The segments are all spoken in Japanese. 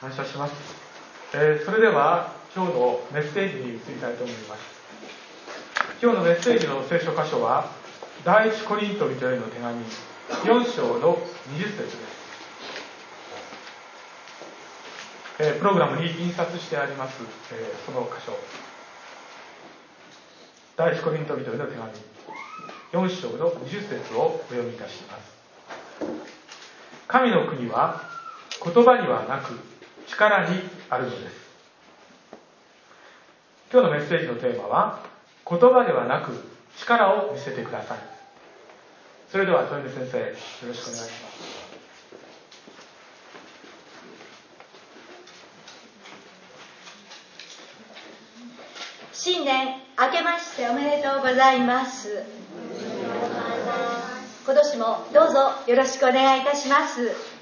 感謝します、えー、それでは今日のメッセージに移りたいと思います。今日のメッセージの聖書箇所は第一コリント人への手紙4章の20節です、えー、プログラムに印刷してあります、えー、その箇所。第一コリント人への手紙4章の20節をお読みいたします。神の国は言葉にはなく力にあるのです。今日のメッセージのテーマは言葉ではなく力を見せてください。それでは豊見先生よろしくお願いします。新年明けましておめでとうございます。今年もどうぞよろしくお願いいたします。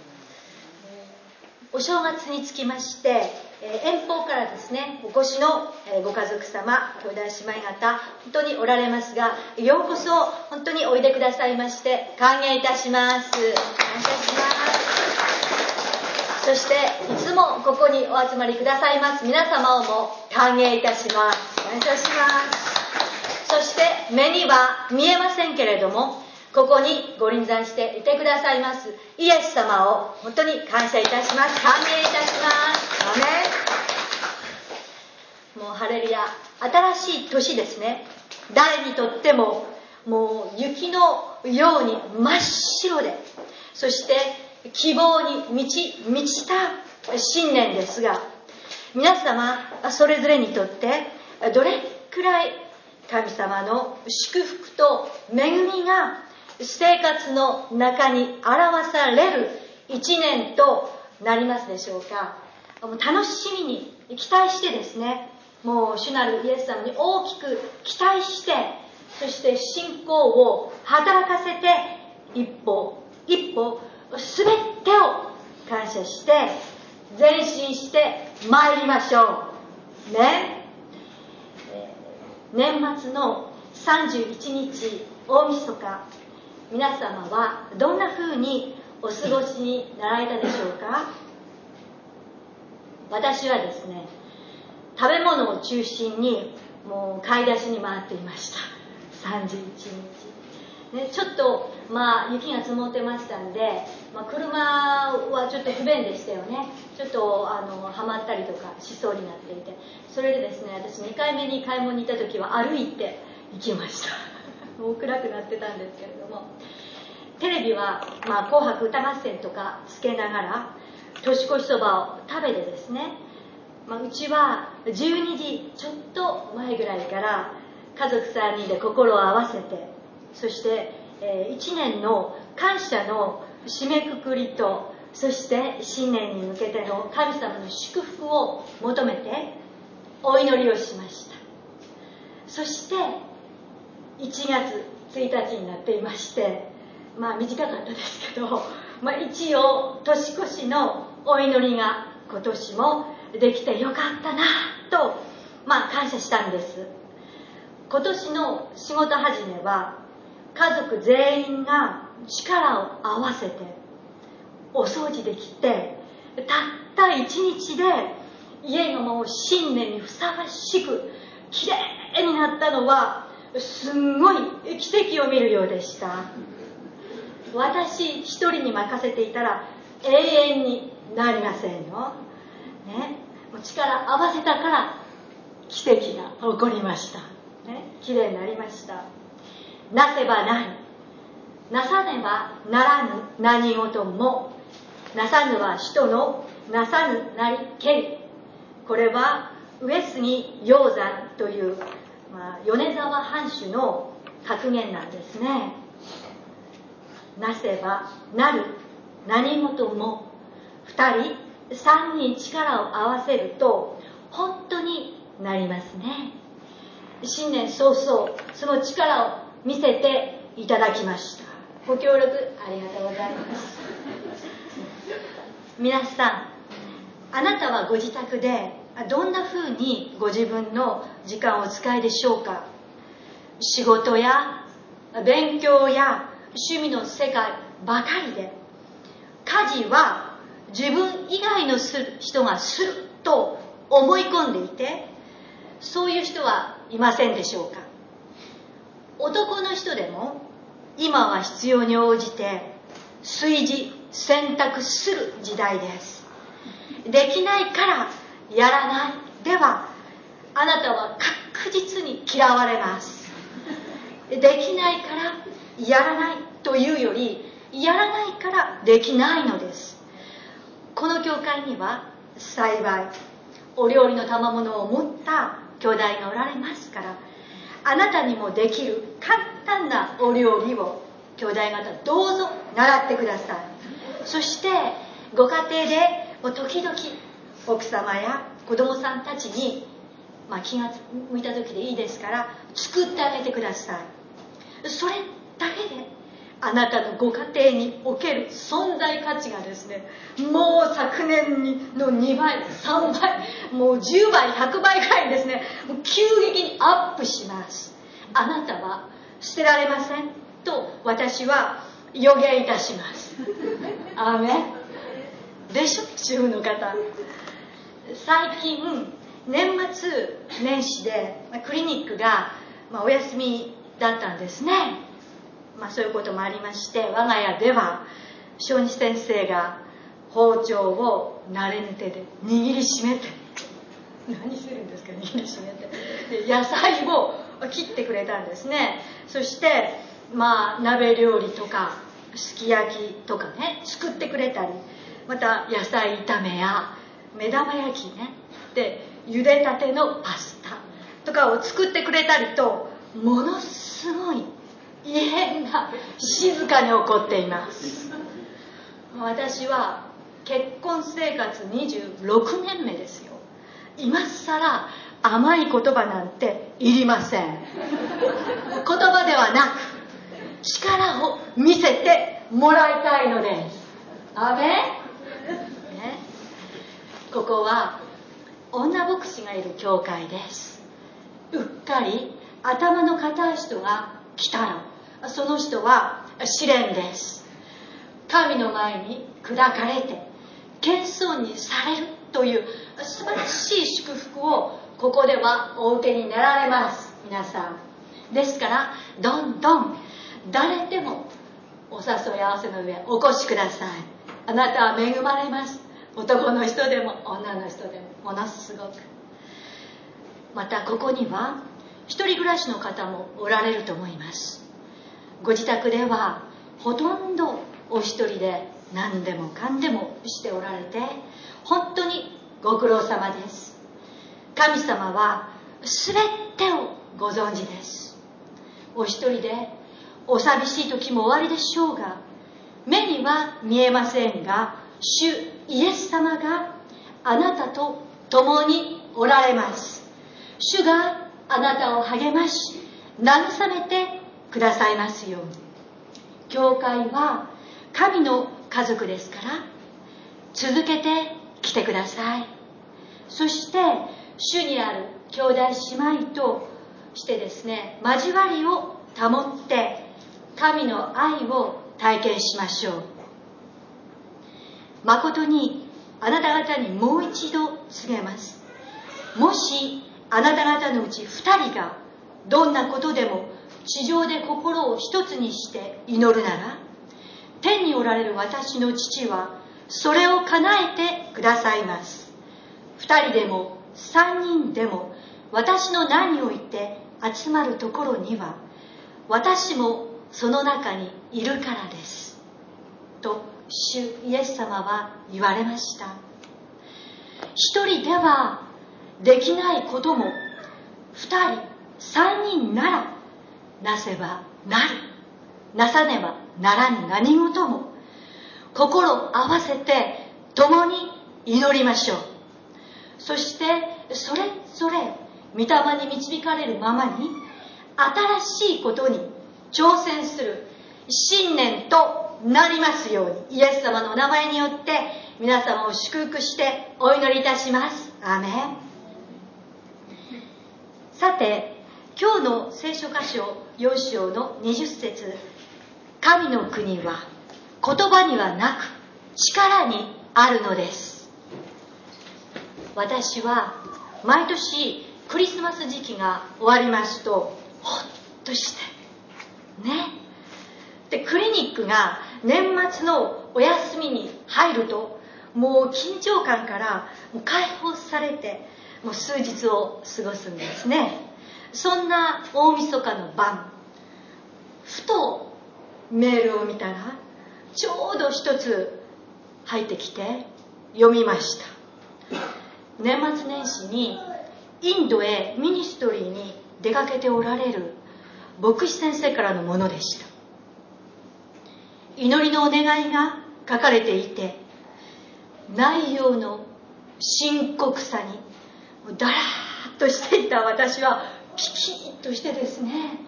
お正月につきましてえ遠方からですねお越しのえご家族様兄弟姉妹方本当におられますがようこそ本当においでくださいまして歓迎いたします。感謝します。そしていつもここにお集まりくださいます。皆様をも歓迎いたします。感謝します。そして目には見えませんけれどもここにご臨在していてくださいますイエス様を本当に感謝いたします。歓迎いたします。アメもうハレルヤ新しい年ですね。誰にとってももう雪のように真っ白でそして希望に満ち満ちた新年ですが皆様それぞれにとってどれくらい神様の祝福と恵みが生活の中に表される一年となりますでしょうか。楽しみに期待してですね。もう主なるイエス様に大きく期待してそして信仰を働かせて一歩一歩全てを感謝して前進して参りましょう。ね。年末の31日大晦日皆様はどんな風にお過ごしになられたでしょうか？私はですね食べ物を中心にもう買い出しに回っていました。31日、ね、ちょっとまあ雪が積もってましたんで、まあ、車はちょっと不便でしたよね。ちょっとあのはまったりとかしそうになっていて。それでですね私2回目に買い物に行った時は歩いて行きました。もう暗くなってたんですけれどもテレビは「まあ、紅白歌合戦」とかつけながら年越しそばを食べてですね、まあ、うちは12時ちょっと前ぐらいから家族3人で心を合わせてそして、えー、1年の感謝の締めくくりとそして新年に向けての神様の祝福を求めてお祈りをしました。そして1月1日になっていましてまあ短かったですけど、まあ、一応年越しのお祈りが今年もできてよかったなと、まあ、感謝したんです。今年の仕事始めは家族全員が力を合わせてお掃除できてたった一日で家がもう新年にふさわしくきれいになったのはすんごい奇跡を見るようでした。私一人に任せていたら永遠になりませんよ、ね、もう力合わせたから奇跡が起こりました、ね、綺麗になりました。なせばない。なさねばならぬ何事も。なさぬは人のなさぬなりけり。これは上杉鷹山という、まあ、米沢藩主の格言なんですね。なせばなる何事も2人3人力を合わせると本当になりますね。新年早々その力を見せていただきました。ご協力ありがとうございます。皆さんあなたはご自宅でどんなふうにご自分の時間をお使いでしょうか？仕事や勉強や趣味の世界ばかりで家事は自分以外のする人がすると思い込んでいてそういう人はいませんでしょうか？男の人でも今は必要に応じて炊事選択する時代です。できないからやらない。ではあなたは確実に嫌われます。できないからやらないというよりやらないからできないのです。この教会には幸いお料理の賜物を持った兄弟がおられますからあなたにもできる簡単なお料理を兄弟方どうぞ習ってください。そしてご家庭でもう時々奥様や子供さんたちに、まあ、気が向いた時でいいですから作ってあげてください。それだけであなたのご家庭における存在価値がですねもう昨年の2倍3倍もう10倍100倍ぐらいですね急激にアップします。あなたは捨てられませんと私は予言いたします。アーメン。でしょ？主婦の方。最近年末年始でクリニックがお休みだったんですね。まあ、そういうこともありまして我が家では小児先生が包丁を慣れぬ手で握りしめて何するんですか握りしめて。で野菜を切ってくれたんですね。そしてまあ鍋料理とかすき焼きとかね作ってくれたりまた野菜炒めや目玉焼きね。で茹でたてのパスタ。とかを作ってくれたりとものすごい異変が静かに起こっています。私は結婚生活26年目ですよ。今更甘い言葉なんていりません。言葉ではなく力を見せてもらいたいのです。アメここは女牧師がいる教会です。うっかり頭の片人が来たらその人は試練です。神の前に砕かれて謙遜にされるという素晴らしい祝福をここではお受けになられます。皆さん。ですからどんどん誰でもお誘い合わせの上お越しください。あなたは恵まれます。男の人でも女の人でもものすごく。またここには一人暮らしの方もおられると思います。ご自宅ではほとんどお一人で何でもかんでもしておられて本当にご苦労様です。神様は全てをご存知です。お一人でお寂しい時も終わりでしょうが目には見えませんが主イエス様があなたと共におられます。主があなたを励まし慰めてくださいますように。教会は神の家族ですから続けてきてください。そして主にある兄弟姉妹としてですね交わりを保って神の愛を体験しましょう。誠にあなた方にもう一度告げます。もしあなた方のうち2人がどんなことでも地上で心を一つにして祈るなら天におられる私の父はそれを叶えてくださいます。二人でも三人でも私の名において集まるところには私もその中にいるからです。と主イエス様は言われました。一人ではできないことも二人三人ならなせばなるなさねばならぬ何事も心合わせて共に祈りましょう。そしてそれぞれ御霊に導かれるままに新しいことに挑戦する信念となりますようにイエス様のお名前によって皆様を祝福してお祈りいたします。アメン。さて今日の聖書箇所4章の20節。神の国は言葉にはなく力にあるのです。私は毎年クリスマス時期が終わりますとほっとして。ね。でクリニックが年末のお休みに入るともう緊張感からもう解放されてもう数日を過ごすんですね。そんな大晦日の晩ふとメールを見たらちょうど一つ入ってきて読みました。年末年始にインドへミニストリーに出かけておられる牧師先生からのものでした。祈りのお願いが書かれていて内容の深刻さにだらーっとしていた私はピキッとしてですね。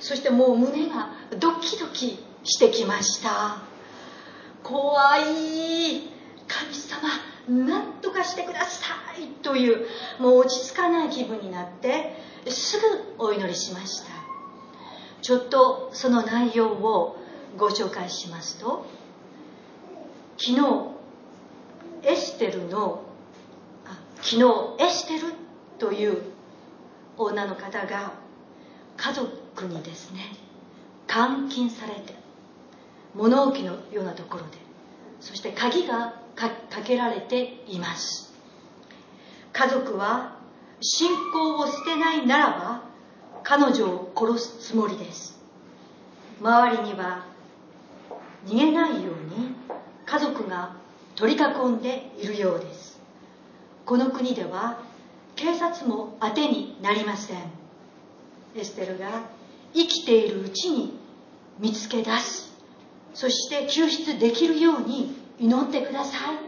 そしてもう胸がドキドキしてきました。怖い神様何とかしてくださいというもう落ち着かない気分になってすぐお祈りしました。ちょっとその内容をご紹介しますと昨日エステルの昨日エステルという女の方が家族にですね監禁されて物置のようなところでそして鍵がかけられています。家族は信仰を捨てないならば彼女を殺すつもりです。周りには逃げないように家族が取り囲んでいるようです。この国では警察も当てになりません。エステルが生きているうちに見つけ出す。そして救出できるように祈ってください。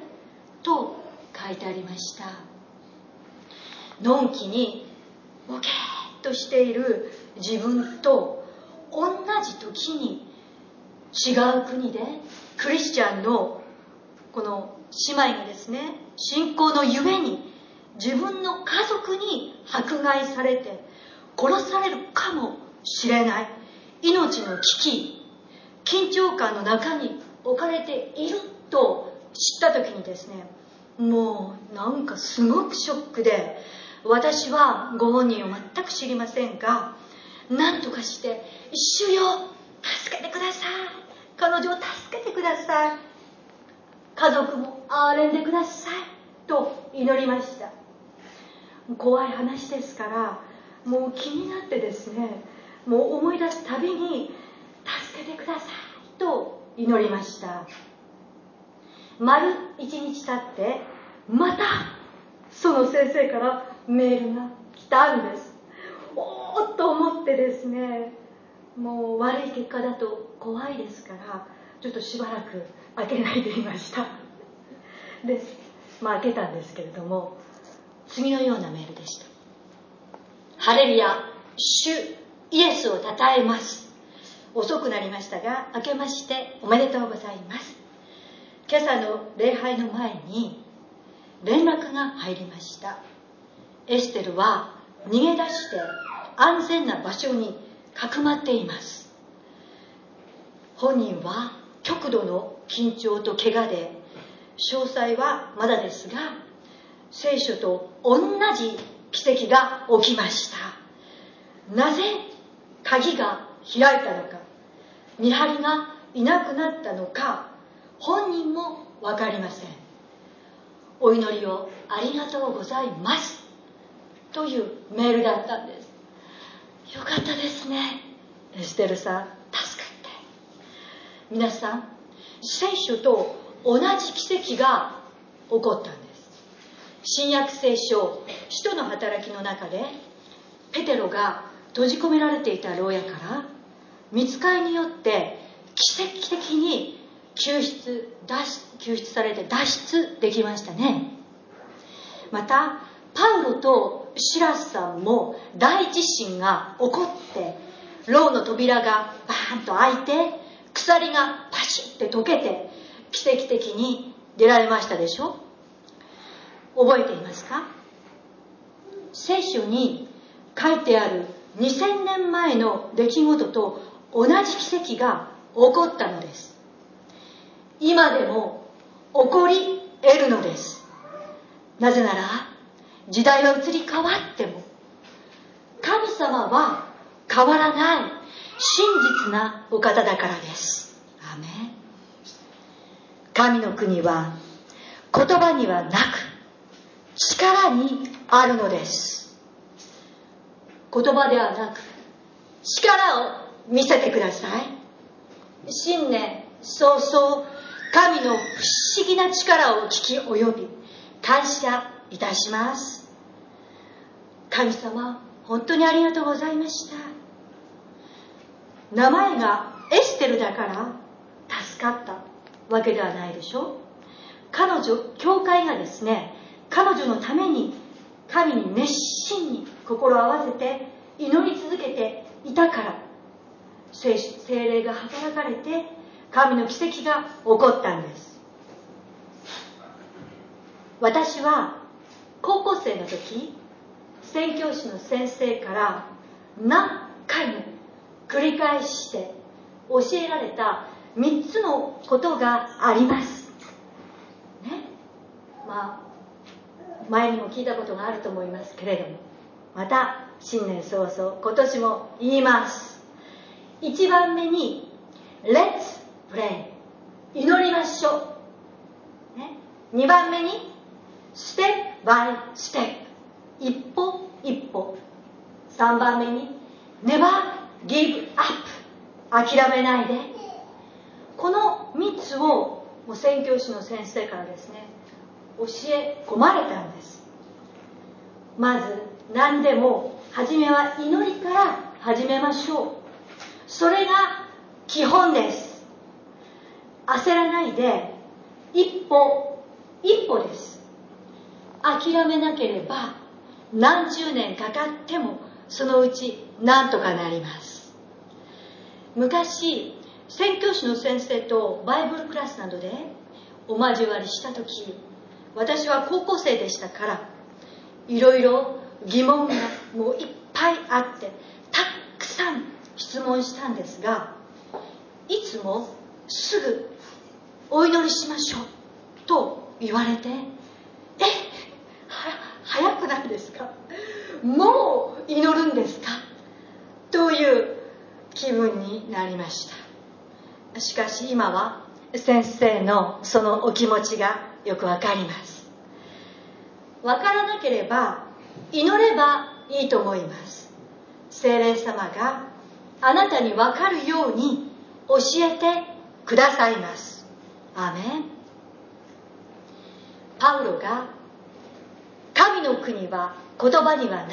と書いてありました。のんきにボケーっとしている自分と同じ時に違う国でクリスチャンのこの姉妹がですね信仰のゆえに自分の家族に迫害されて殺されるかもしれない。命の危機。緊張感の中に置かれていると知った時にですねもうなんかすごくショックで私はご本人を全く知りませんが何とかして「主よ助けてください。彼女を助けてください。家族も憐れんでください」と祈りました。怖い話ですからもう気になってですねもう思い出すたびに助けてください。と祈りました。丸一日経ってまたその先生からメールが来たんです。おおっと思ってですねもう悪い結果だと怖いですからちょっとしばらく開けないでいました。でまあ開けたんですけれども次のようなメールでした。ハレルヤ主イエスを称えます。遅くなりましたが明けましておめでとうございます。今朝の礼拝の前に連絡が入りました。エステルは逃げ出して安全な場所にかくまっています。本人は極度の緊張と怪我で詳細はまだですが聖書と同じ奇跡が起きました。なぜ鍵が開いたのか見張りがいなくなったのか本人も分かりません。お祈りをありがとうございますというメールだったんです。よかったですね。エステルさん。助かって皆さん聖書と同じ奇跡が起こったんです。新約聖書使徒の働きの中でペテロが閉じ込められていた牢屋から見つかりによって奇跡的に救出脱救出されて脱出できましたね。またパウロとシラスさんも大地震が起こって牢の扉がバーンと開いて鎖がパシッて溶けて奇跡的に出られましたでしょ？覚えていますか？聖書に書いてある2000年前の出来事と同じ奇跡が起こったのです。今でも起こり得るのです。なぜなら時代は移り変わっても神様は変わらない真実なお方だからです。アメ神の国は言葉にはなく力にあるのです。言葉ではなく力を見せてください。新年早々神の不思議な力を聞き及び感謝いたします。神様本当にありがとうございました。名前がエステルだから助かったわけではないでしょ。彼女教会がですね彼女のために神に熱心に心を合わせて祈り続けていたから精霊が働かれて神の奇跡が起こったんです。私は高校生の時宣教師の先生から何回も繰り返して教えられた3つのことがあります。ね。まあ前にも聞いたことがあると思いますけれどもまた新年早々今年も言います。1番目に Let's pray 祈りましょう、ね、2番目に Step by step. 一歩一歩。3番目に Never give up. 諦めないで。この3つをもう宣教師の先生からですね教え込まれたんです。まず何でも初めは祈りから始めましょう。それが基本です。焦らないで一歩一歩です。諦めなければ何十年かかってもそのうち何とかなります。昔宣教師の先生とバイブルクラスなどでお交わりした時私は高校生でしたからいろいろ疑問がもういっぱいあってたくさん質問したんですがいつもすぐお祈りしましょうと言われてえ早くないですか？もう祈るんですか？という気分になりました。しかし今は先生のそのお気持ちがよくわかります。わからなければ祈ればいいと思います。精霊様があなたにわかるように教えてくださいます。アメン。パウロがの国は言葉にはなく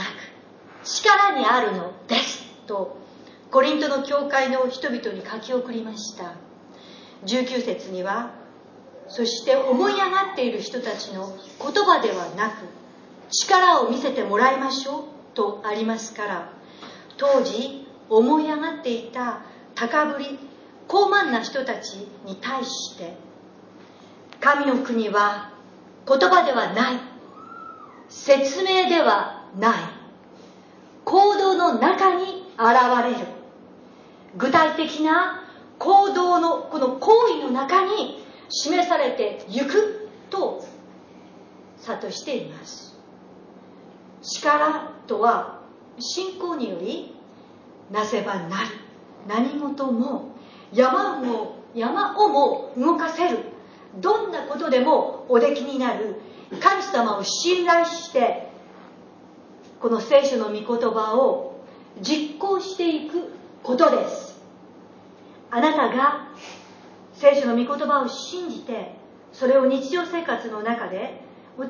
力にあるのです。とコリントの教会の人々に書き送りました。19節にはそして思い上がっている人たちの言葉ではなく力を見せてもらいましょうとありますから当時思い上がっていた高ぶり高慢な人たちに対して神の国は言葉ではない。説明ではない。行動の中に現れる。具体的な行動のこの行為の中に示されてゆくと諭しています。力とは信仰によりなせばなる。何事も山を山をも動かせる。どんなことでもおできになる。神様を信頼してこの聖書の御言葉を実行していくことです。あなたが聖書の御言葉を信じてそれを日常生活の中で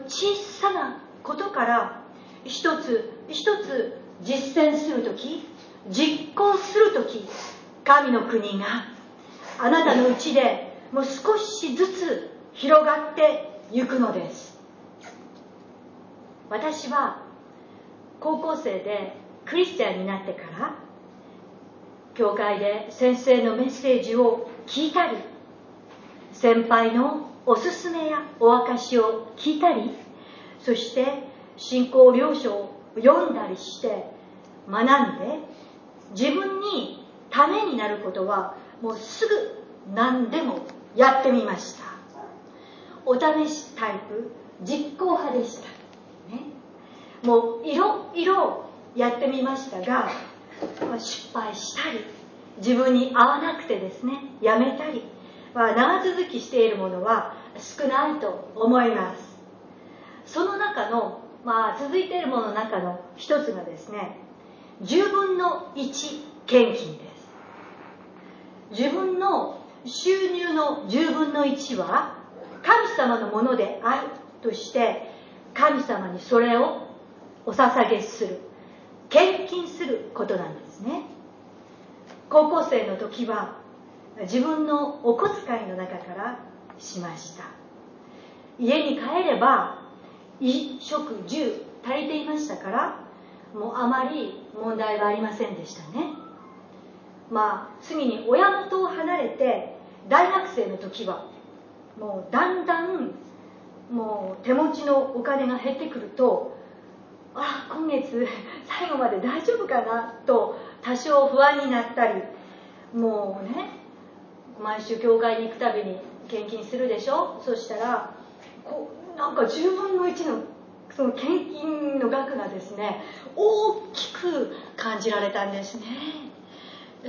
小さなことから一つ一つ実践するとき実行するとき神の国があなたのうちでもう少しずつ広がっていくのです。私は高校生でクリスチャンになってから教会で先生のメッセージを聞いたり先輩のおすすめやお証しを聞いたりそして信仰領書を読んだりして学んで自分にためになることはもうすぐ何でもやってみました。お試しタイプ実行派でした、ね、もういろいろやってみましたが失敗したり自分に合わなくてですねやめたり、ま、長続きしているものは少ないと思います。その中の、まあ、続いているものの中の一つがですね10分の1献金です。自分の収入の10分の1は神様のものであるとして神様にそれをお捧げする献金することなんですね。高校生の時は自分のお小遣いの中からしました。家に帰れば衣食住足りていましたからもうあまり問題はありませんでしたね。まあ次に親元を離れて大学生の時はもうだんだんもう手持ちのお金が減ってくるとあ今月最後まで大丈夫かなと多少不安になったりもうね毎週教会に行くたびに献金するでしょ？そしたらこなんか10分の1のその献金の額がですね大きく感じられたんですね。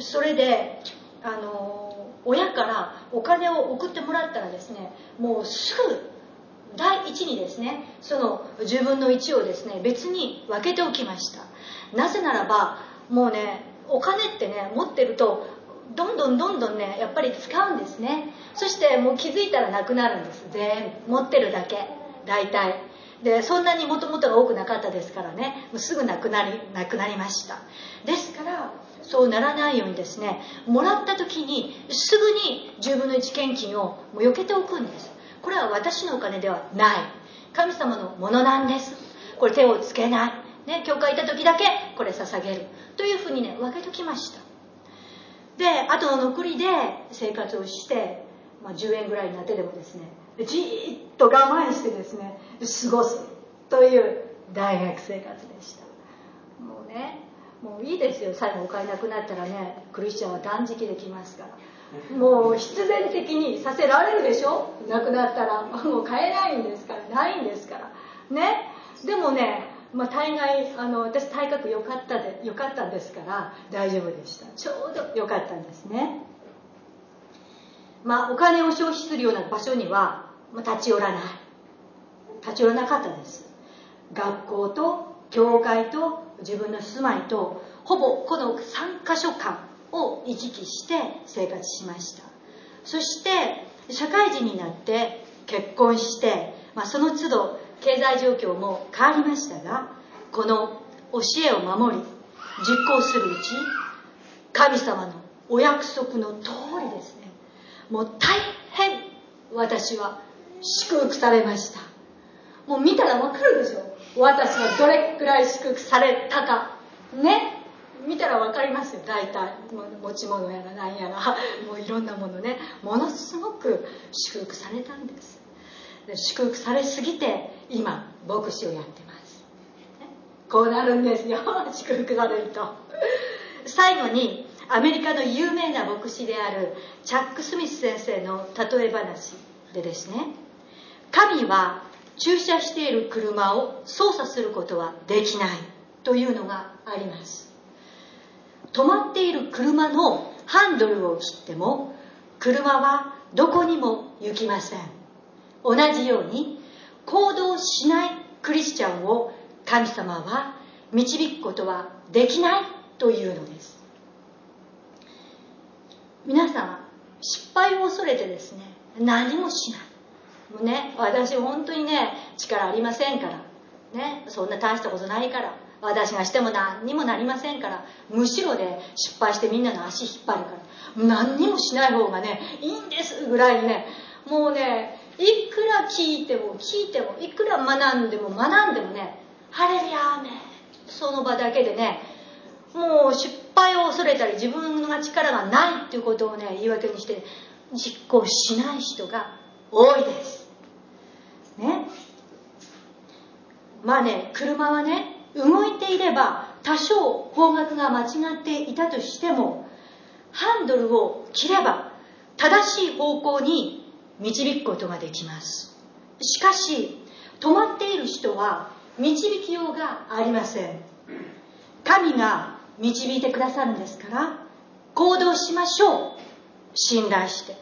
それであの親からお金を送ってもらったらですねもうすぐ第一にですねその10分の1をですね別に分けておきました。なぜならばもうねお金ってね持ってるとどんどんどんどんねやっぱり使うんですね。そしてもう気づいたらなくなるんです。全部。持ってるだけ。大体。でそんなにもともとが多くなかったですからね。もうすぐなくなりなくなりました。ですからそうならないようにですねもらった時にすぐに10分の1献金をもう避けておくんです。これは私のお金ではない。神様のものなんです。これ手をつけない。ね教会行った時だけこれ捧げる。というふうにね分けときました。であとの残りで生活をして、まあ、10円ぐらいになってでもですねじーっと我慢してですね過ごす。という大学生活でした。もうねもういいですよ。最後お金なくなったらねクリスチャンは断食できますから。もう必然的にさせられるでしょ？なくなったら。もう買えないんですから。ないんですから。ね？でもねまあ、大概あの私体格良かったで良かったんですから大丈夫でした。ちょうど良かったんですね。まあお金を消費するような場所には、まあ、立ち寄らない。立ち寄らなかったです。学校と教会と自分の住まいとほぼこの3箇所間を行き来して生活しました。そして社会人になって結婚して、まあ、その都度経済状況も変わりましたがこの教えを守り実行するうち神様のお約束の通りですね。もう大変私は祝福されました。もう見たらわかるでしょ。私はどれくらい祝福されたか。ね。見たら分かりますよ。大体。持ち物やら何やら。もういろんなものね。ものすごく祝福されたんです。で祝福されすぎて今牧師をやってます。こうなるんですよ。祝福されると。最後にアメリカの有名な牧師であるチャック・スミス先生の例え話でですね。神は駐車している車を操作することはできないというのがあります。止まっている車のハンドルを切っても車はどこにも行きません。同じように行動しないクリスチャンを神様は導くことはできないというのです。皆さん失敗を恐れてですね何もしない。もうね私本当にね力ありませんから。ねそんな大したことないから。私がしても何にもなりませんから。むしろで失敗してみんなの足引っ張るから。何にもしない方がねいいんですぐらいね。もうねいくら聞いても聞いてもいくら学んでも学んでもねハレルヤーメその場だけでねもう失敗を恐れたり自分が力がないっていうことをね言い訳にして実行しない人が多いです。ね。まあね車はね動いていれば多少方角が間違っていたとしてもハンドルを切れば正しい方向に導くことができます。しかし止まっている人は導きようがありません。神が導いてくださるんですから行動しましょう。信頼して。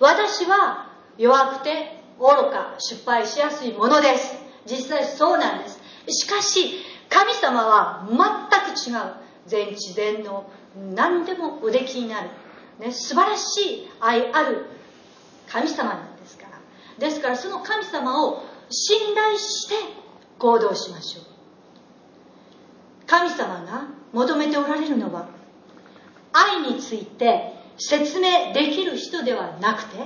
私は弱くて愚か失敗しやすいものです。実際そうなんです。しかし神様は全く違う全知全能何でもおできになる、ね、素晴らしい愛ある神様なんですから。ですからその神様を信頼して行動しましょう。神様が求めておられるのは愛について説明できる人ではなくて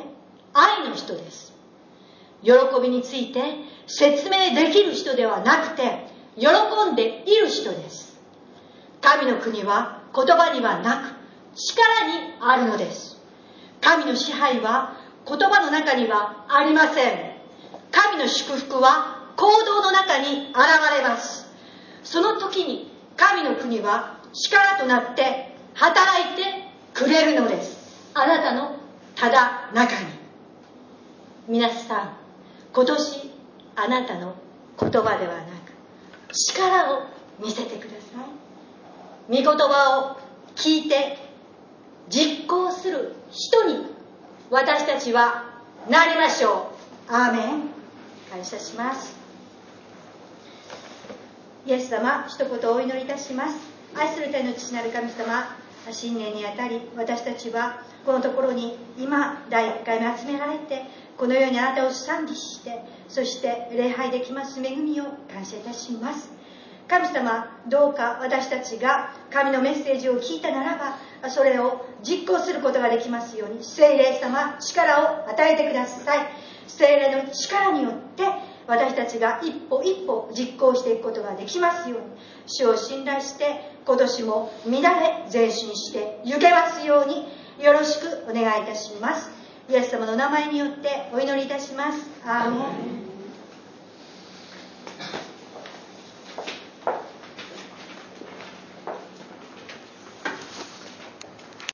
愛の人です。喜びについて説明できる人ではなくて喜んでいる人です。神の国は言葉にはなく力にあるのです。神の支配は言葉の中にはありません。神の祝福は行動の中に現れます。その時に神の国は力となって働いてくれるのです。あなたのただ中に。皆さん今年あなたの言葉ではなく力を見せてください。御言葉を聞いて実行する人に私たちはなりましょう。アーメン感謝します。イエス様一言お祈りいたします。愛する天の父なる神様新年にあたり私たちはこのところに今第1回目集められてこのようにあなたを賛美してそして礼拝できます恵みを感謝いたします。神様どうか私たちが神のメッセージを聞いたならばそれを実行することができますように。聖霊様力を与えてください。聖霊の力によって私たちが一歩一歩実行していくことができますように。主を信頼して今年も乱れ前進して行けますようによろしくお願いいたします。イエス様の名前によってお祈りいたします。アーメン。